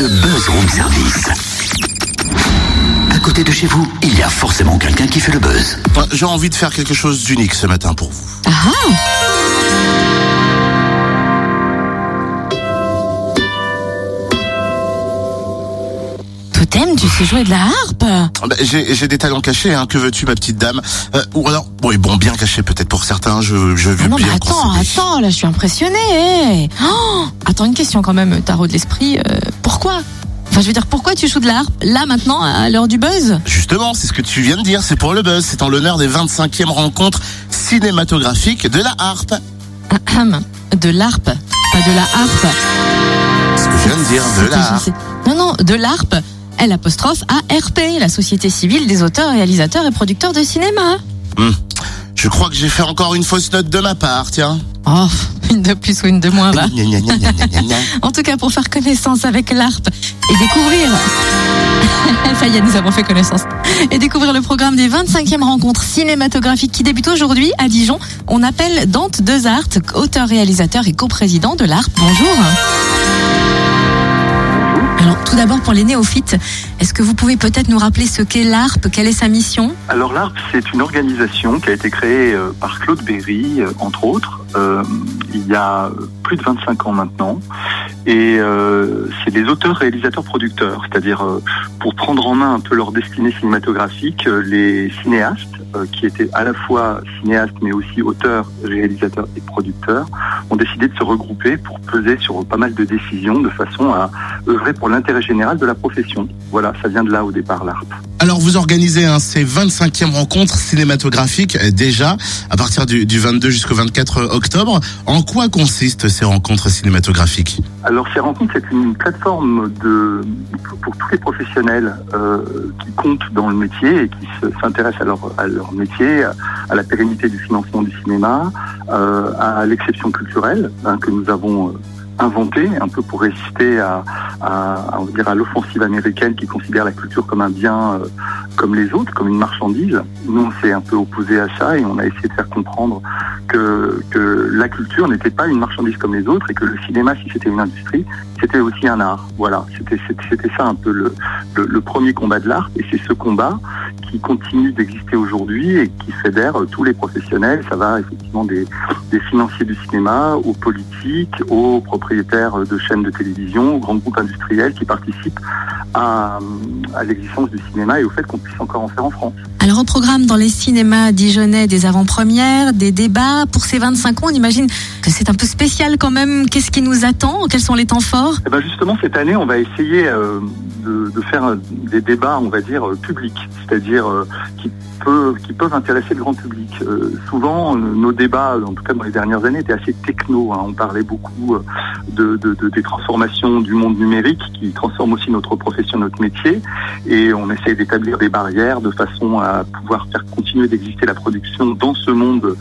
Le Buzz Room Service. À côté de chez vous, il y a forcément quelqu'un qui fait le buzz. J'ai envie de faire quelque chose d'unique ce matin pour vous. Totem, tu sais jouer de la harpe Ah bah, J'ai j'ai des talents cachés, hein. que veux-tu ma petite dame? Euh, Ou alors, oui bon, bien cachés peut-être pour certains, je, je veux Ah Non mais bien attends, concéder. attends, là je suis impressionnée. eh. Oh, attends une question quand même, tarot de l'esprit. euh, pourquoi Enfin je veux dire, pourquoi tu joues de la harpe là maintenant à l'heure du buzz Justement, c'est ce que tu viens de dire, c'est pour le buzz, c'est en l'honneur des 25e rencontres cinématographiques de la harpe. Ahem, De l'harpe, pas de la harpe. Ce que je viens de dire, de la harpe. Non non, de l'harpe. L apostrophe ARP, la Société civile des auteurs, réalisateurs et producteurs de cinéma. Hum. Je crois que j'ai fait encore une fausse note de ma part, tiens. Oh, une de plus ou une de moins gna. En tout cas, pour faire connaissance avec l'ARP et découvrir. Ça y est, nous avons fait connaissance. Et découvrir le programme des 25e rencontres cinématographiques qui débutent aujourd'hui à Dijon. On appelle Dante Dezart, auteur, réalisateur et coprésident de l'ARP. Bonjour. Alors, tout d'abord, pour les néophytes, est-ce que vous pouvez peut-être nous rappeler ce qu'est l'ARP? Quelle est sa mission? Alors l'ARP, c'est une organisation qui a été créée euh, par Claude Berry, euh, entre autres, euh, il y a plus de 25 ans maintenant. Et c'est des auteurs, réalisateurs, producteurs, c'est-à-dire pour prendre en main un peu leur destinée cinématographique, les cinéastes, qui étaient à la fois cinéastes mais aussi auteurs, réalisateurs et producteurs, ont décidé de se regrouper pour peser sur pas mal de décisions de façon à œuvrer pour l'intérêt général de la profession. Voilà, ça vient de là au départ l'ARP. Alors vous organisez hein, ces 25e rencontres cinématographiques euh, déjà à partir du, du 22 jusqu'au 24 octobre. En quoi consistent ces rencontres cinématographiques? Alors ces rencontres, c'est une plateforme de, pour tous les professionnels euh, qui comptent dans le métier et qui se- s'intéressent à leur, à leur métier, à, à la pérennité du financement du cinéma, euh, à l'exception culturelle hein, que nous avons inventée un peu pour résister à, à, dire à l'offensive américaine qui considère la culture comme un bien euh, comme les autres, comme une marchandise. Nous, on s'est un peu opposé à ça et on a essayé de faire comprendre que, que la culture n'était pas une marchandise comme les autres et que le cinéma, si c'était une industrie, c'était aussi un art. Voilà, c'était ça un peu le, le premier combat de l'art et c'est ce combat qui continue d'exister aujourd'hui et qui fédère euh, tous les professionnels. Ça va effectivement des, des financiers du cinéma aux politiques, aux propriétaires de chaînes de télévision, aux grands groupes industriels qui participent à, à l'existence du cinéma et au fait qu'on puisse encore en faire en France. Alors, au programme dans les cinémas dijonnais des avant-premières, des débats. Pour ces 25 ans, on imagine que c'est un peu spécial quand même. Qu'est-ce qui nous attend? Quels sont les temps forts? Eh ben justement, cette année, on va essayer euh, de, faire des débats, on va dire, publics, c'est-à-dire euh, qui, peut, qui peuvent intéresser le grand public. Euh, souvent, euh, nos débats, en tout cas dans les dernières années, étaient assez techno. hein. On parlait beaucoup de, de- de- des transformations du monde numérique qui transforment aussi notre profession, notre métier. Et on essaye d'établir des barrières de façon à pouvoir faire continuer d'exister la production dans ce monde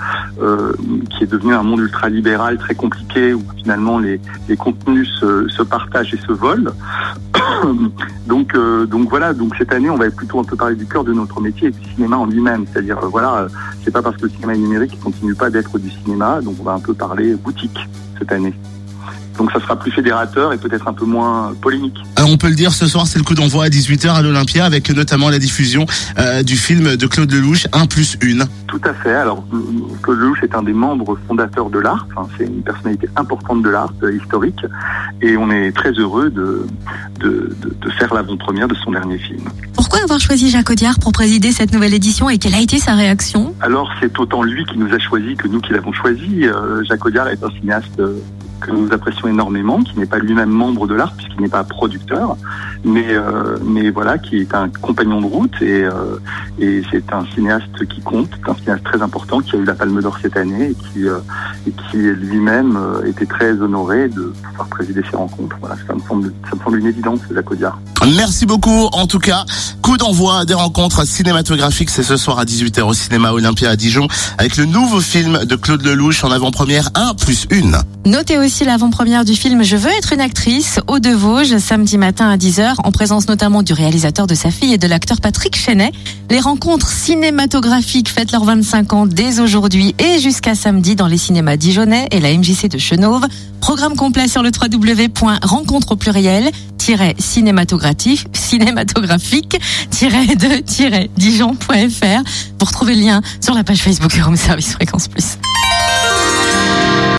qui est devenu un monde ultralibéral très compliqué où finalement les, les contenus se partagent et se volent. Donc, euh, donc voilà, donc cette année, on va plutôt un peu parler du cœur de notre métier et du cinéma en lui-même. C'est-à-dire, euh, voilà, euh, c'est pas parce que le cinéma numérique qu'il continue pas d'être du cinéma, donc on va un peu parler boutique cette année. Donc ça sera plus fédérateur et peut-être un peu moins polémique. Alors on peut le dire, ce soir c'est le coup d'envoi à 18h à l'Olympia avec notamment la diffusion euh, du film de Claude Lelouch, 1 plus 1. Tout à fait. Alors, Claude Lelouch est un des membres fondateurs de l'ARP. Enfin, c'est une personnalité importante de l'ARP euh, historique. Et on est très heureux de, de, de, de faire l'avant-première de son dernier film. Pourquoi avoir choisi Jacques Audiard pour présider cette nouvelle édition et quelle a été sa réaction? Alors, c'est autant lui qui nous a choisi que nous qui l'avons choisi. Euh, Jacques Audiard est un cinéaste euh, que nous apprécions énormément, qui n'est pas lui-même membre de l'ARP, puisqu'il n'est pas producteur, mais, euh, mais voilà, qui est un compagnon de route et, euh, et c'est un cinéaste qui compte, un cinéaste très important qui a eu la Palme d'Or cette année et qui, euh, et qui lui-même euh, était très honoré de pouvoir présider ces rencontres. Voilà, ça me semble, ça me semble une évidence, Jacques Audiard. Merci beaucoup. En tout cas, coup d'envoi des rencontres cinématographiques, c'est ce soir à 18h au cinéma Olympia à Dijon avec le nouveau film de Claude Lelouch en avant-première 1 plus 1. Notez aussi l'avant-première du film Je veux être une actrice au de Vosges samedi matin à 10h en présence notamment du réalisateur de sa fille et de l'acteur Patrick Chenet. Les rencontres cinématographiques fêtent leurs 25 ans dès aujourd'hui et jusqu'à samedi dans les cinémas dijonnais et la MJC de Chenauve. Programme complet sur le www.rencontre au pluriel cinématographique, cinématographique-de-dijon.fr pour trouver le lien sur la page Facebook Room Service Fréquence Plus.